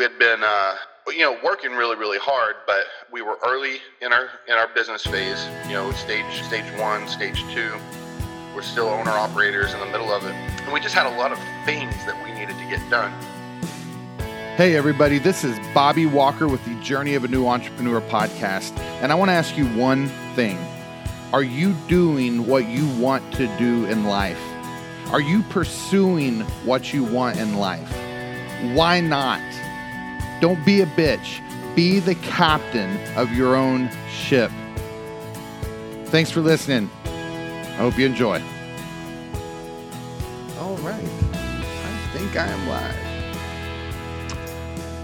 we had been, uh, you know, working really, really hard, but we were early in our in our business phase. You know, stage stage one, stage two. We're still owner operators in the middle of it, and we just had a lot of things that we needed to get done. Hey, everybody, this is Bobby Walker with the Journey of a New Entrepreneur podcast. And I want to ask you one thing Are you doing what you want to do in life? Are you pursuing what you want in life? Why not? Don't be a bitch. Be the captain of your own ship. Thanks for listening. I hope you enjoy. All right. I think I am live.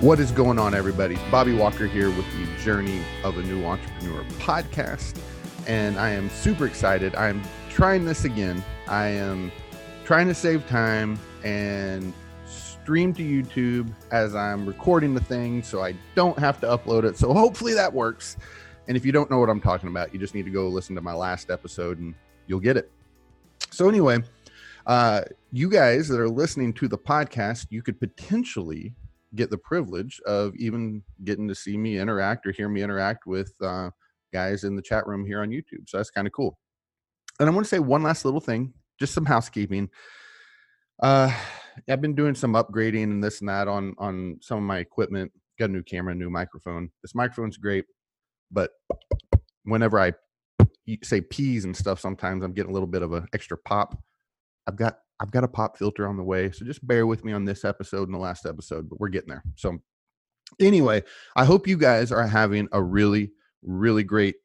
What is going on, everybody? Bobby Walker here with the Journey of a New Entrepreneur podcast. And I am super excited. I'm trying this again. I am trying to save time and stream to YouTube as I'm recording the thing so I don't have to upload it. So hopefully that works. And if you don't know what I'm talking about, you just need to go listen to my last episode and you'll get it. So, anyway, uh, you guys that are listening to the podcast, you could potentially get the privilege of even getting to see me interact or hear me interact with uh, guys in the chat room here on YouTube. So that's kind of cool. And I want to say one last little thing, just some housekeeping. Uh, I've been doing some upgrading and this and that on on some of my equipment. Got a new camera, new microphone. This microphone's great, but whenever I say peas and stuff, sometimes I'm getting a little bit of an extra pop. I've got I've got a pop filter on the way, so just bear with me on this episode and the last episode, but we're getting there. So anyway, I hope you guys are having a really really great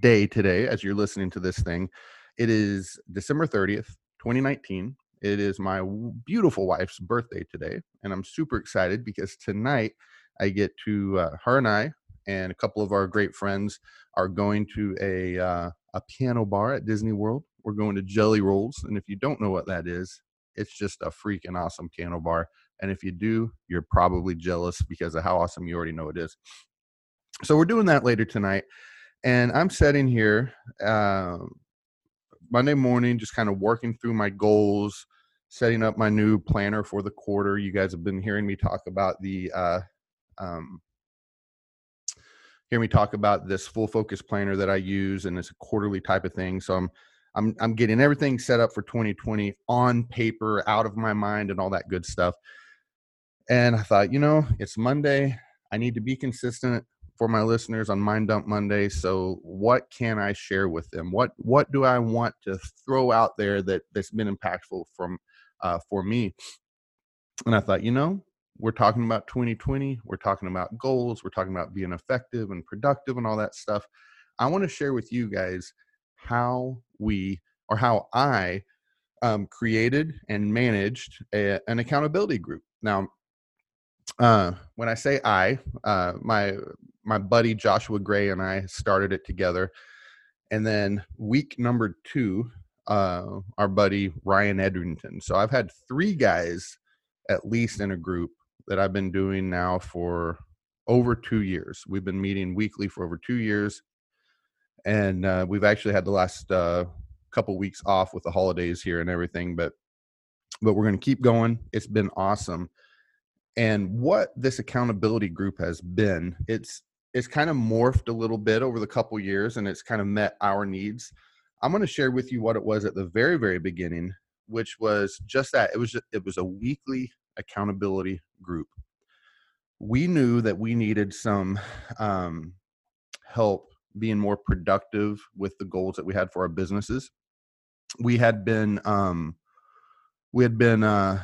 day today as you're listening to this thing. It is December 30th, 2019. It is my beautiful wife's birthday today, and I'm super excited because tonight I get to uh, her and I and a couple of our great friends are going to a uh, a piano bar at Disney World. We're going to Jelly Rolls, and if you don't know what that is, it's just a freaking awesome piano bar. And if you do, you're probably jealous because of how awesome you already know it is. So we're doing that later tonight, and I'm sitting here uh, Monday morning, just kind of working through my goals, setting up my new planner for the quarter. You guys have been hearing me talk about the uh, um, hear me talk about this full focus planner that I use, and it's a quarterly type of thing. So I'm I'm I'm getting everything set up for 2020 on paper, out of my mind, and all that good stuff. And I thought, you know, it's Monday. I need to be consistent for my listeners on Mind Dump Monday. So what can I share with them? What what do I want to throw out there that that's been impactful from uh, for me? And I thought, you know, we're talking about 2020 we're talking about goals we're talking about being effective and productive and all that stuff. I want to share with you guys how we or how i um, created and managed a, an accountability group. Now uh, when i say i uh, my my buddy joshua gray and i started it together. And then week number two uh, our buddy ryan edrington so i've had three guys at least in a group that I've been doing now for over two years. We've been meeting weekly for over two years, and uh, we've actually had the last uh, couple weeks off with the holidays here and everything. But but we're going to keep going. It's been awesome. And what this accountability group has been, it's it's kind of morphed a little bit over the couple years, and it's kind of met our needs. I'm going to share with you what it was at the very very beginning, which was just that. It was it was a weekly accountability group. We knew that we needed some um, help being more productive with the goals that we had for our businesses. We had been um, we had been uh,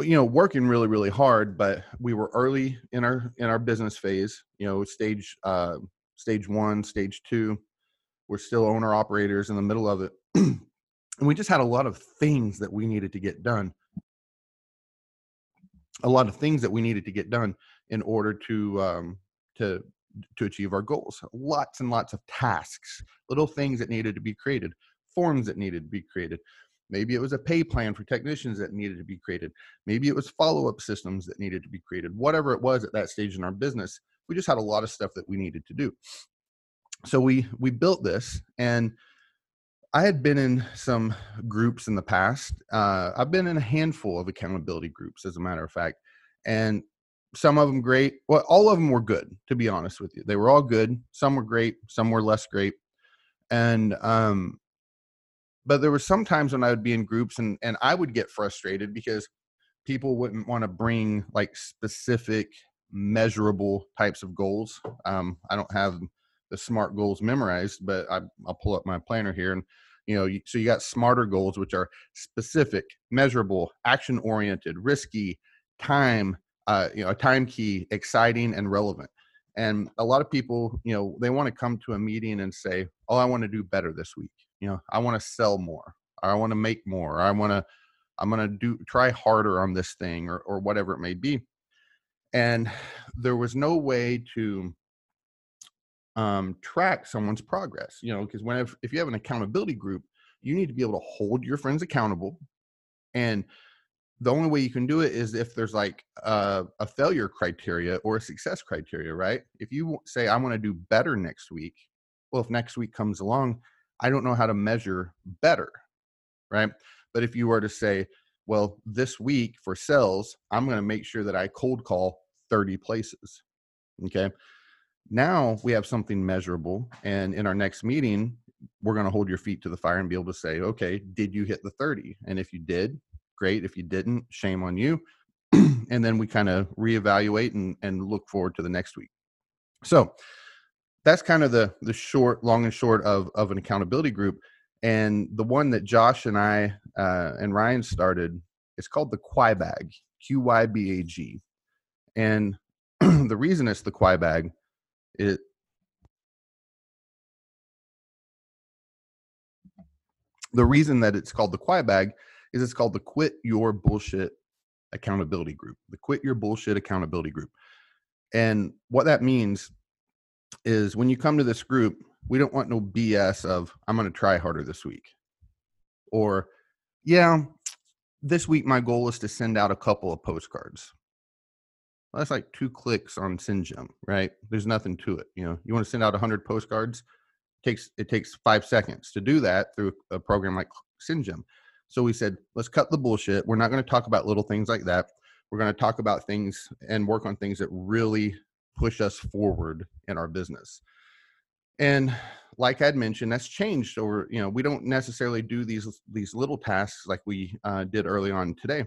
you know working really really hard, but we were early in our in our business phase. You know, stage uh, stage one, stage two. We're still owner operators in the middle of it. and we just had a lot of things that we needed to get done a lot of things that we needed to get done in order to um, to to achieve our goals. Lots and lots of tasks, little things that needed to be created, forms that needed to be created. Maybe it was a pay plan for technicians that needed to be created. Maybe it was follow up systems that needed to be created. Whatever it was at that stage in our business, we just had a lot of stuff that we needed to do. So we we built this and I had been in some groups in the past. Uh, I've been in a handful of accountability groups, as a matter of fact. And some of them great. Well, all of them were good, to be honest with you. They were all good. Some were great, some were less great. And um but there were some times when I would be in groups and and I would get frustrated because people wouldn't want to bring like specific measurable types of goals. Um I don't have the smart goals memorized, but I, will pull up my planner here and you know so you got smarter goals which are specific measurable action oriented risky time uh, you know a time key exciting and relevant. And a lot of people you know they want to come to a meeting and say oh i want to do better this week. You know i want to sell more. Or i want to make more. Or i want to i'm going to do try harder on this thing or, or whatever it may be. And there was no way to um, track someone's progress you know because whenever if you have an accountability group you need to be able to hold your friends accountable and the only way you can do it is if there's like a, a failure criteria or a success criteria, right? If you say, I want to do better next week, well, if next week comes along, I don't know how to measure better, right? But if you were to say, well, this week for sales, I'm going to make sure that I cold call 30 places. Okay. Now we have something measurable. And in our next meeting, we're going to hold your feet to the fire and be able to say, okay, did you hit the 30? And if you did, great. If you didn't, shame on you. and then we kind of reevaluate and, and look forward to the next week. So that's kind of the the short, long and short of of an accountability group. And the one that Josh and I uh, and Ryan started, it's called the Qybag, Q Y B A G. And the reason it's the Qybag, it the reason that it's called the quiet bag is it's called the Quit Your Bullshit Accountability Group. The Quit Your Bullshit Accountability Group. And what that means is when you come to this group, we don't want no BS of I'm going to try harder this week. Or yeah, this week my goal is to send out a couple of postcards. Well, that's like two clicks on SendJim, right? There's nothing to it. You know, you want to send out 100 postcards, it takes it takes 5 seconds to do that through a program like SendJim. So we said, let's cut the bullshit. We're not going to talk about little things like that. We're going to talk about things and work on things that really push us forward in our business. And like I'd mentioned, that's changed over, you know, we don't necessarily do these these little tasks like we uh, did early on today.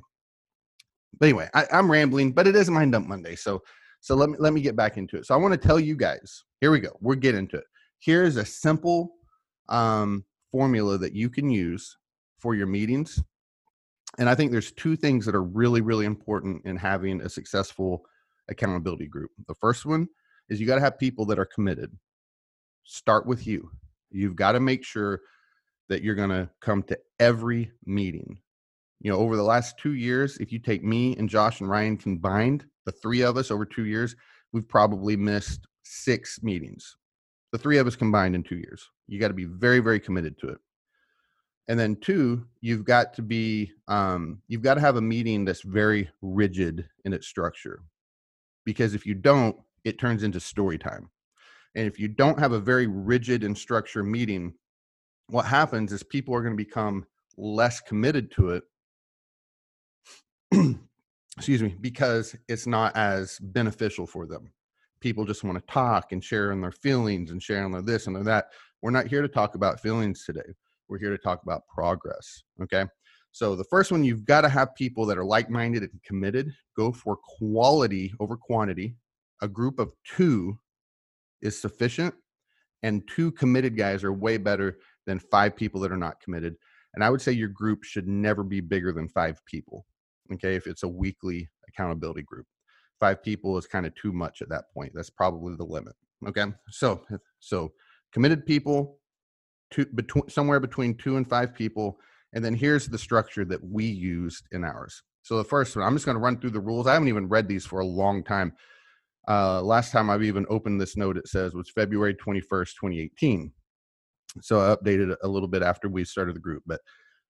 But anyway, I, I'm rambling, but it is Mind Dump Monday. So so let me let me get back into it. So I want to tell you guys, here we go. We're getting into it. Here's a simple um, formula that you can use for your meetings. And I think there's two things that are really, really important in having a successful accountability group. The first one is you got to have people that are committed. Start with you. You've got to make sure that you're going to come to every meeting. You know, over the last two years, if you take me and Josh and Ryan combined, the three of us over two years, we've probably missed six meetings. The three of us combined in two years. You got to be very, very committed to it and then two you've got to be um, you've got to have a meeting that's very rigid in its structure because if you don't it turns into story time and if you don't have a very rigid and structured meeting what happens is people are going to become less committed to it excuse me because it's not as beneficial for them people just want to talk and share in their feelings and share on their this and their that we're not here to talk about feelings today we're here to talk about progress. Okay. So the first one, you've got to have people that are like-minded and committed. Go for quality over quantity. A group of two is sufficient, and two committed guys are way better than five people that are not committed. And I would say your group should never be bigger than five people. Okay, if it's a weekly accountability group, five people is kind of too much at that point. That's probably the limit. Okay, so so committed people two between somewhere between two and five people and then here's the structure that we used in ours. So the first one i'm just going to run through the rules. I haven't even read these for a long time. Uh, last time i've even opened this note it says was february 21st 2018 so i updated a little bit after we started the group but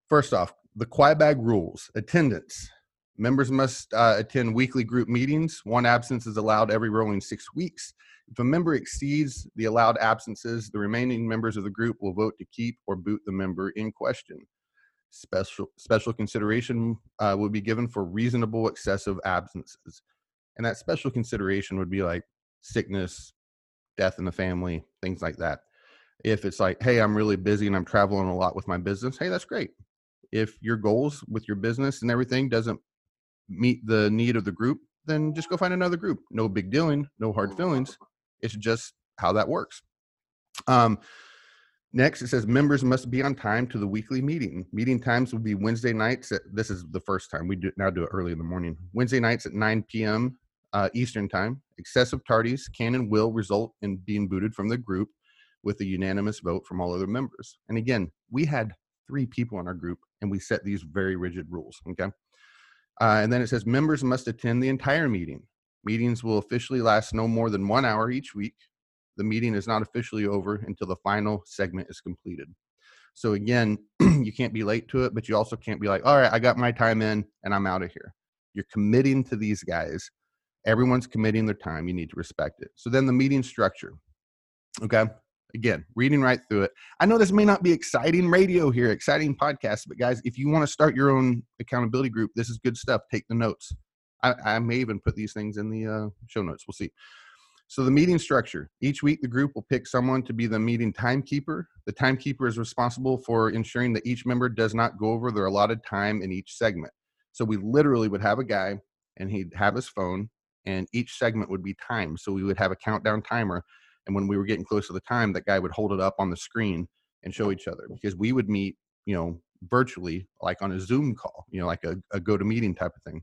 first off the Qybag rules attendance members must uh, attend weekly group meetings one absence is allowed every rolling six weeks if a member exceeds the allowed absences, the remaining members of the group will vote to keep or boot the member in question. Special special consideration uh, will be given for reasonable excessive absences. And that special consideration would be like sickness, death in the family, things like that. If it's like, hey, I'm really busy and I'm traveling a lot with my business, hey, that's great. If your goals with your business and everything doesn't meet the need of the group, then just go find another group. No big dealing, no hard feelings. It's just how that works. Um, next, it says members must be on time to the weekly meeting. Meeting times will be Wednesday nights. At, this is the first time we do now do it early in the morning. Wednesday nights at 9 p.m. Uh, Eastern time. Excessive tardies can and will result in being booted from the group with a unanimous vote from all other members. And again, we had three people in our group and we set these very rigid rules. Okay. Uh, and then it says members must attend the entire meeting. Meetings will officially last no more than one hour each week. The meeting is not officially over until the final segment is completed. So again, you can't be late to it, but you also can't be like, all right, I got my time in and I'm out of here. You're committing to these guys. Everyone's committing their time. You need to respect it. So then the meeting structure. Okay. Again, reading right through it. I know this may not be exciting radio here, exciting podcast, but guys, if you want to start your own accountability group, this is good stuff. Take the notes. I, I may even put these things in the uh, show notes. We'll see. So the meeting structure. Each week, the group will pick someone to be the meeting timekeeper. The timekeeper is responsible for ensuring that each member does not go over their allotted time in each segment. So we literally would have a guy, and he'd have his phone, and each segment would be timed. So we would have a countdown timer and when we were getting close to the time, that guy would hold it up on the screen and show each other because we would meet, you know, virtually like on a Zoom call, you know, like a, a go to meeting type of thing.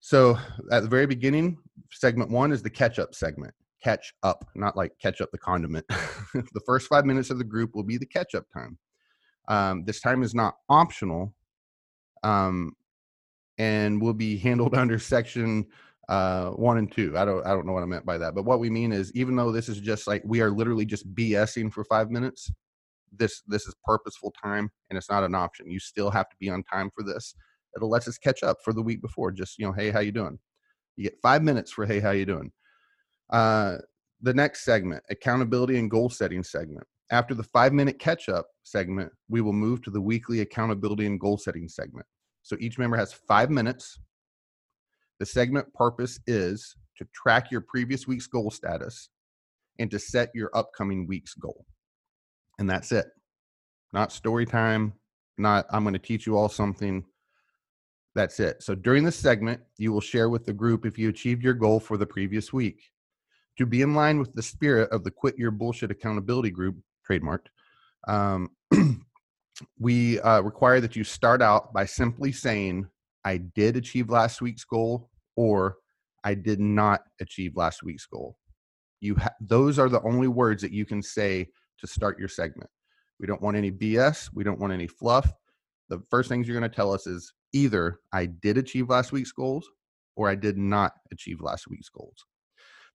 So at the very beginning, segment one is the catch up segment. Catch up, not like catch up the condiment. the first five minutes of the group will be the catch up time. Um, this time is not optional um, and will be handled under section uh, one and two. I don't I don't know what I meant by that, but what we mean is even though this is just like we are literally just BSing for five minutes, this this is purposeful time and it's not an option. You still have to be on time for this. It'll let us catch up for the week before. Just you know, hey, how you doing? You get five minutes for hey, how you doing? Uh, the next segment, accountability and goal setting segment. After the five minute catch up segment, we will move to the weekly accountability and goal setting segment. So each member has five minutes the segment purpose is to track your previous week's goal status and to set your upcoming week's goal. And that's it. Not story time, not I'm going to teach you all something. That's it. So during this segment, you will share with the group if you achieved your goal for the previous week. To be in line with the spirit of the Quit Your Bullshit Accountability Group, trademarked, um, we uh, require that you start out by simply saying I did achieve last week's goal or I did not achieve last week's goal. You ha- those are the only words that you can say to start your segment. We don't want any BS, we don't want any fluff. The first things you're going to tell us is either I did achieve last week's goals or I did not achieve last week's goals.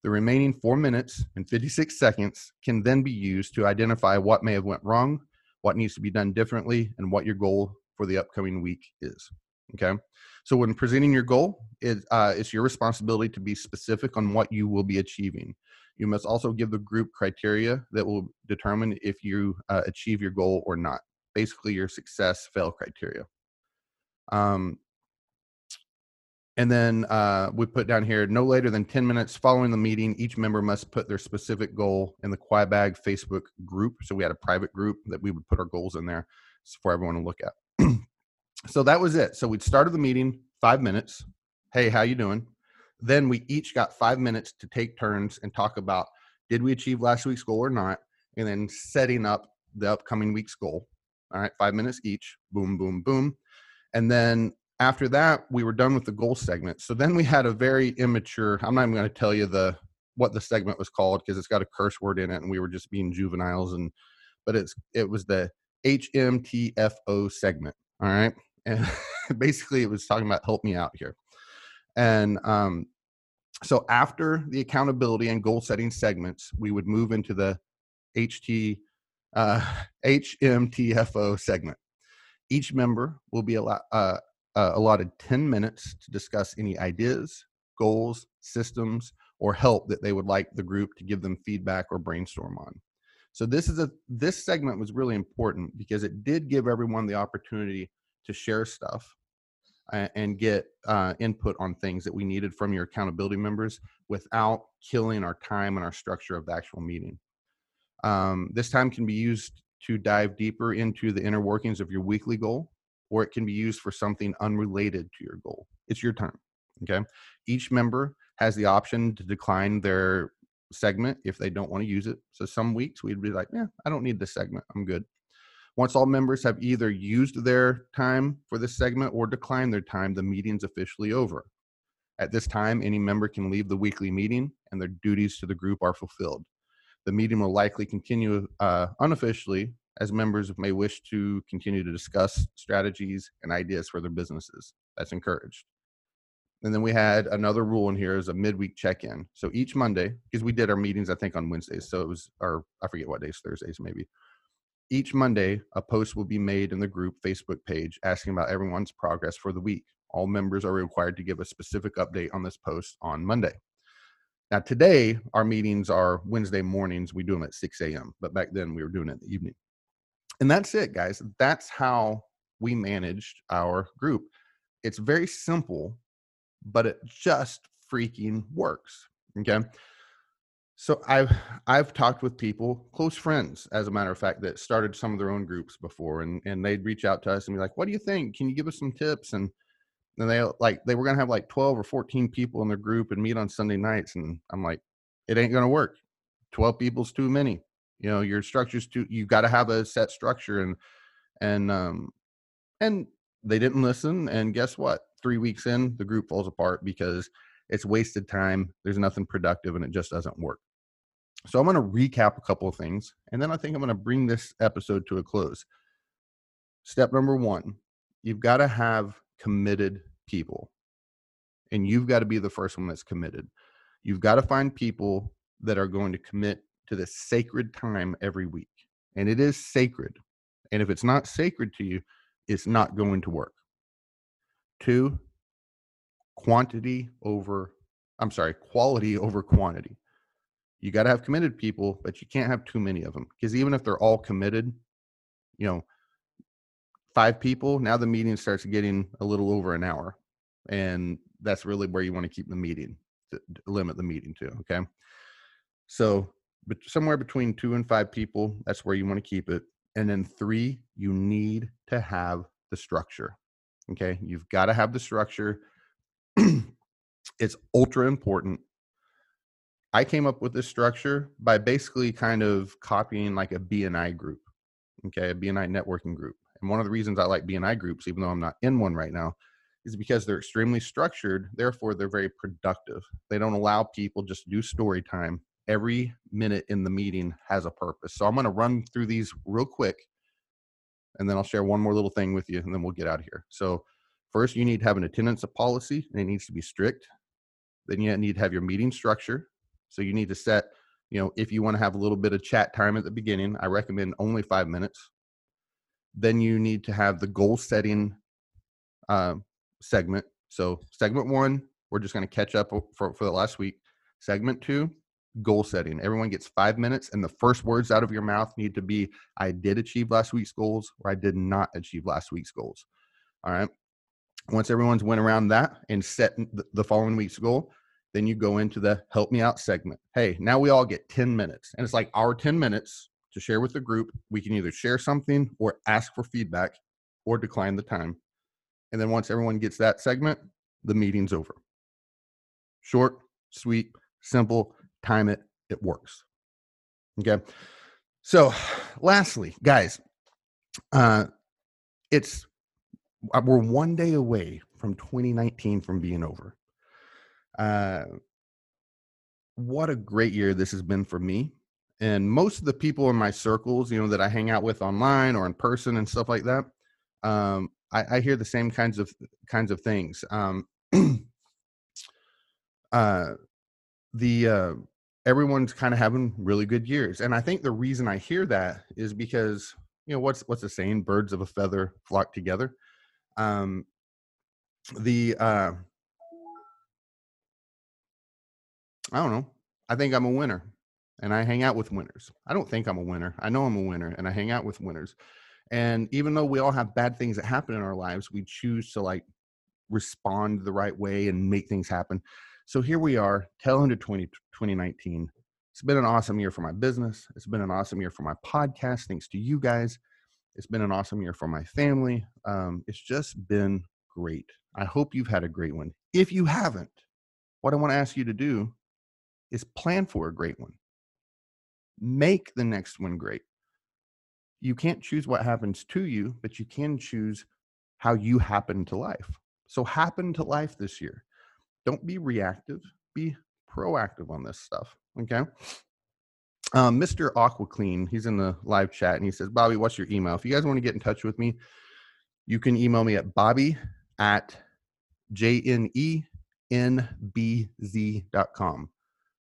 The remaining 4 minutes and 56 seconds can then be used to identify what may have went wrong, what needs to be done differently, and what your goal for the upcoming week is. Okay. So when presenting your goal, it, uh, it's your responsibility to be specific on what you will be achieving. You must also give the group criteria that will determine if you uh, achieve your goal or not. Basically, your success fail criteria. Um, and then uh, we put down here no later than 10 minutes following the meeting, each member must put their specific goal in the Qybag Facebook group. So we had a private group that we would put our goals in there for everyone to look at so that was it. So we'd started the meeting five minutes. Hey, how you doing? Then we each got five minutes to take turns and talk about did we achieve last week's goal or not, and then setting up the upcoming week's goal. All right, five minutes each. Boom, boom, boom. And then after that, we were done with the goal segment. So then we had a very immature. I'm not even going to tell you the what the segment was called because it's got a curse word in it, and we were just being juveniles. And but it's it was the HMTFO segment. All right and basically it was talking about help me out here. And um, so after the accountability and goal setting segments we would move into the ht uh, hmtfo segment. Each member will be allowed, uh, uh, allotted 10 minutes to discuss any ideas goals systems or help that they would like the group to give them feedback or brainstorm on. So this is a this segment was really important because it did give everyone the opportunity to share stuff and get uh, input on things that we needed from your accountability members without killing our time and our structure of the actual meeting. Um, this time can be used to dive deeper into the inner workings of your weekly goal, or it can be used for something unrelated to your goal. It's your turn. Okay. Each member has the option to decline their segment if they don't want to use it. So some weeks we'd be like, yeah, I don't need this segment. I'm good. Once all members have either used their time for this segment or declined their time, the meeting's officially over. At this time, any member can leave the weekly meeting and their duties to the group are fulfilled. The meeting will likely continue uh, unofficially as members may wish to continue to discuss strategies and ideas for their businesses. That's encouraged. And then we had another rule in here is a midweek check-in. So each Monday, because we did our meetings, I think on Wednesdays. So it was, or I forget what days, Thursdays maybe. Each Monday, a post will be made in the group Facebook page asking about everyone's progress for the week. All members are required to give a specific update on this post on Monday. Now, today, our meetings are Wednesday mornings. We do them at 6 a.m., but back then we were doing it in the evening. And that's it, guys. That's how we managed our group. It's very simple, but it just freaking works. Okay. So I've I've talked with people, close friends, as a matter of fact, that started some of their own groups before, and and they'd reach out to us and be like, "What do you think? Can you give us some tips?" And then they like they were gonna have like twelve or fourteen people in their group and meet on Sunday nights, and I'm like, it ain't gonna work. Twelve people's too many. You know, your structure's too. You got to have a set structure, and and um and they didn't listen. And guess what? Three weeks in, the group falls apart because it's wasted time. There's nothing productive and it just doesn't work. So I'm going to recap a couple of things and then I think I'm going to bring this episode to a close. Step number one you've got to have committed people, and you've got to be the first one that's committed. You've got to find people that are going to commit to the sacred time every week. And it is sacred. And if it's not sacred to you, it's not going to work. Two, quantity over, I'm sorry, quality over quantity. You got to have committed people, but you can't have too many of them because even if they're all committed, you know, five people, now the meeting starts getting a little over an hour. And that's really where you want to keep the meeting, to, limit the meeting to. Okay. So, but somewhere between two and five people, that's where you want to keep it. And then three, you need to have the structure. Okay. You've got to have the structure it's ultra important. I came up with this structure by basically kind of copying like a BNI group, okay, a BNI networking group. And one of the reasons I like BNI groups, even though I'm not in one right now, is because they're extremely structured. Therefore, they're very productive. They don't allow people just do story time. Every minute in the meeting has a purpose. So I'm going to run through these real quick, and then I'll share one more little thing with you, and then we'll get out of here. So First, you need to have an attendance policy, and it needs to be strict. Then you need to have your meeting structure. So you need to set, you know, if you want to have a little bit of chat time at the beginning, I recommend only five minutes. Then you need to have the goal setting uh, segment. So segment one, we're just going to catch up for, for the last week. Segment two, goal setting. Everyone gets five minutes, and the first words out of your mouth need to be I did achieve last week's goals or I did not achieve last week's goals. All right once everyone's went around that and set the following week's goal then you go into the help me out segment. Hey now we all get 10 minutes and it's like our 10 minutes to share with the group. We can either share something or ask for feedback or decline the time. And then once everyone gets that segment the meeting's over. Short sweet simple time it it works. Okay? So lastly guys uh it's we're one day away from 2019 from being over. Uh, what a great year this has been for me. And most of the people in my circles, you know, that I hang out with online or in person and stuff like that, um, I, I hear the same kinds of kinds of things. Um, uh, the uh, everyone's kind of having really good years, and I think the reason I hear that is because you know what's what's the saying? Birds of a feather flock together um, the uh, I don't know. I think I'm a winner, and I hang out with winners. I don't think I'm a winner. I know I'm a winner, and I hang out with winners. And even though we all have bad things that happen in our lives, we choose to like respond the right way and make things happen. So here we are, tail into 20, 2019. It's been an awesome year for my business. It's been an awesome year for my podcast, thanks to you guys. It's been an awesome year for my family. Um, it's just been great. I hope you've had a great one. If you haven't, what I want to ask you to do is plan for a great one. Make the next one great. You can't choose what happens to you, but you can choose how you happen to life. So, happen to life this year. Don't be reactive, be proactive on this stuff. Okay. Um, Mr. Aqua Clean, he's in the live chat and he says, Bobby, what's your email? If you guys want to get in touch with me, you can email me at bobby at jnenbz.com.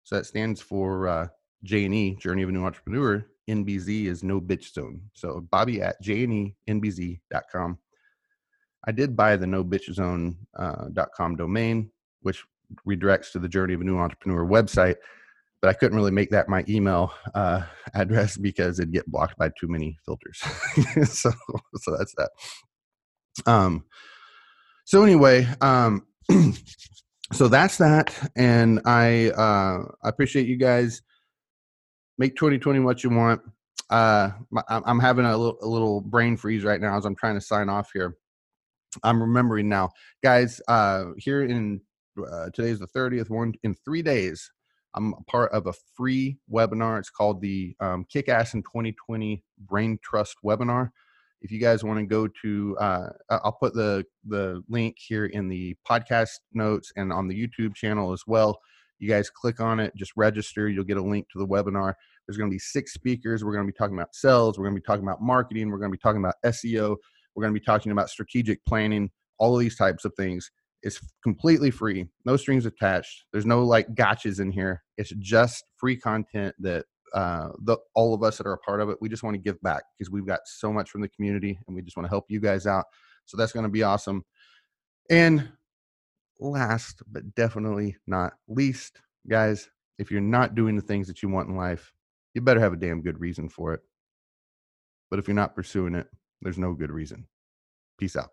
So that stands for uh, J&E, Journey of a New Entrepreneur. NBZ is no bitch zone. So bobby at jnenbz.com. I did buy the no bitch zone uh, domain, which redirects to the Journey of a New Entrepreneur website but I couldn't really make that my email uh, address because it'd get blocked by too many filters. so, so that's that. Um, so anyway, um, so that's that, and I uh, I appreciate you guys. Make 2020 what you want. Uh, I'm having a little, a little brain freeze right now as I'm trying to sign off here. I'm remembering now, guys. Uh, here in uh, today's the 30th. One in three days, I'm part of a free webinar. It's called the um, Kick Ass in 2020 Brain Trust webinar. If you guys want to go to, uh, I'll put the the link here in the podcast notes and on the YouTube channel as well. You guys click on it, just register. You'll get a link to the webinar. There's going to be six speakers. We're going to be talking about sales. We're going to be talking about marketing. We're going to be talking about SEO. We're going to be talking about strategic planning. All of these types of things. It's completely free, no strings attached. There's no like gotchas in here. It's just free content that uh, the, all of us that are a part of it, we just want to give back because we've got so much from the community and we just want to help you guys out. So that's going to be awesome. And last but definitely not least, guys, if you're not doing the things that you want in life, you better have a damn good reason for it. But if you're not pursuing it, there's no good reason. Peace out.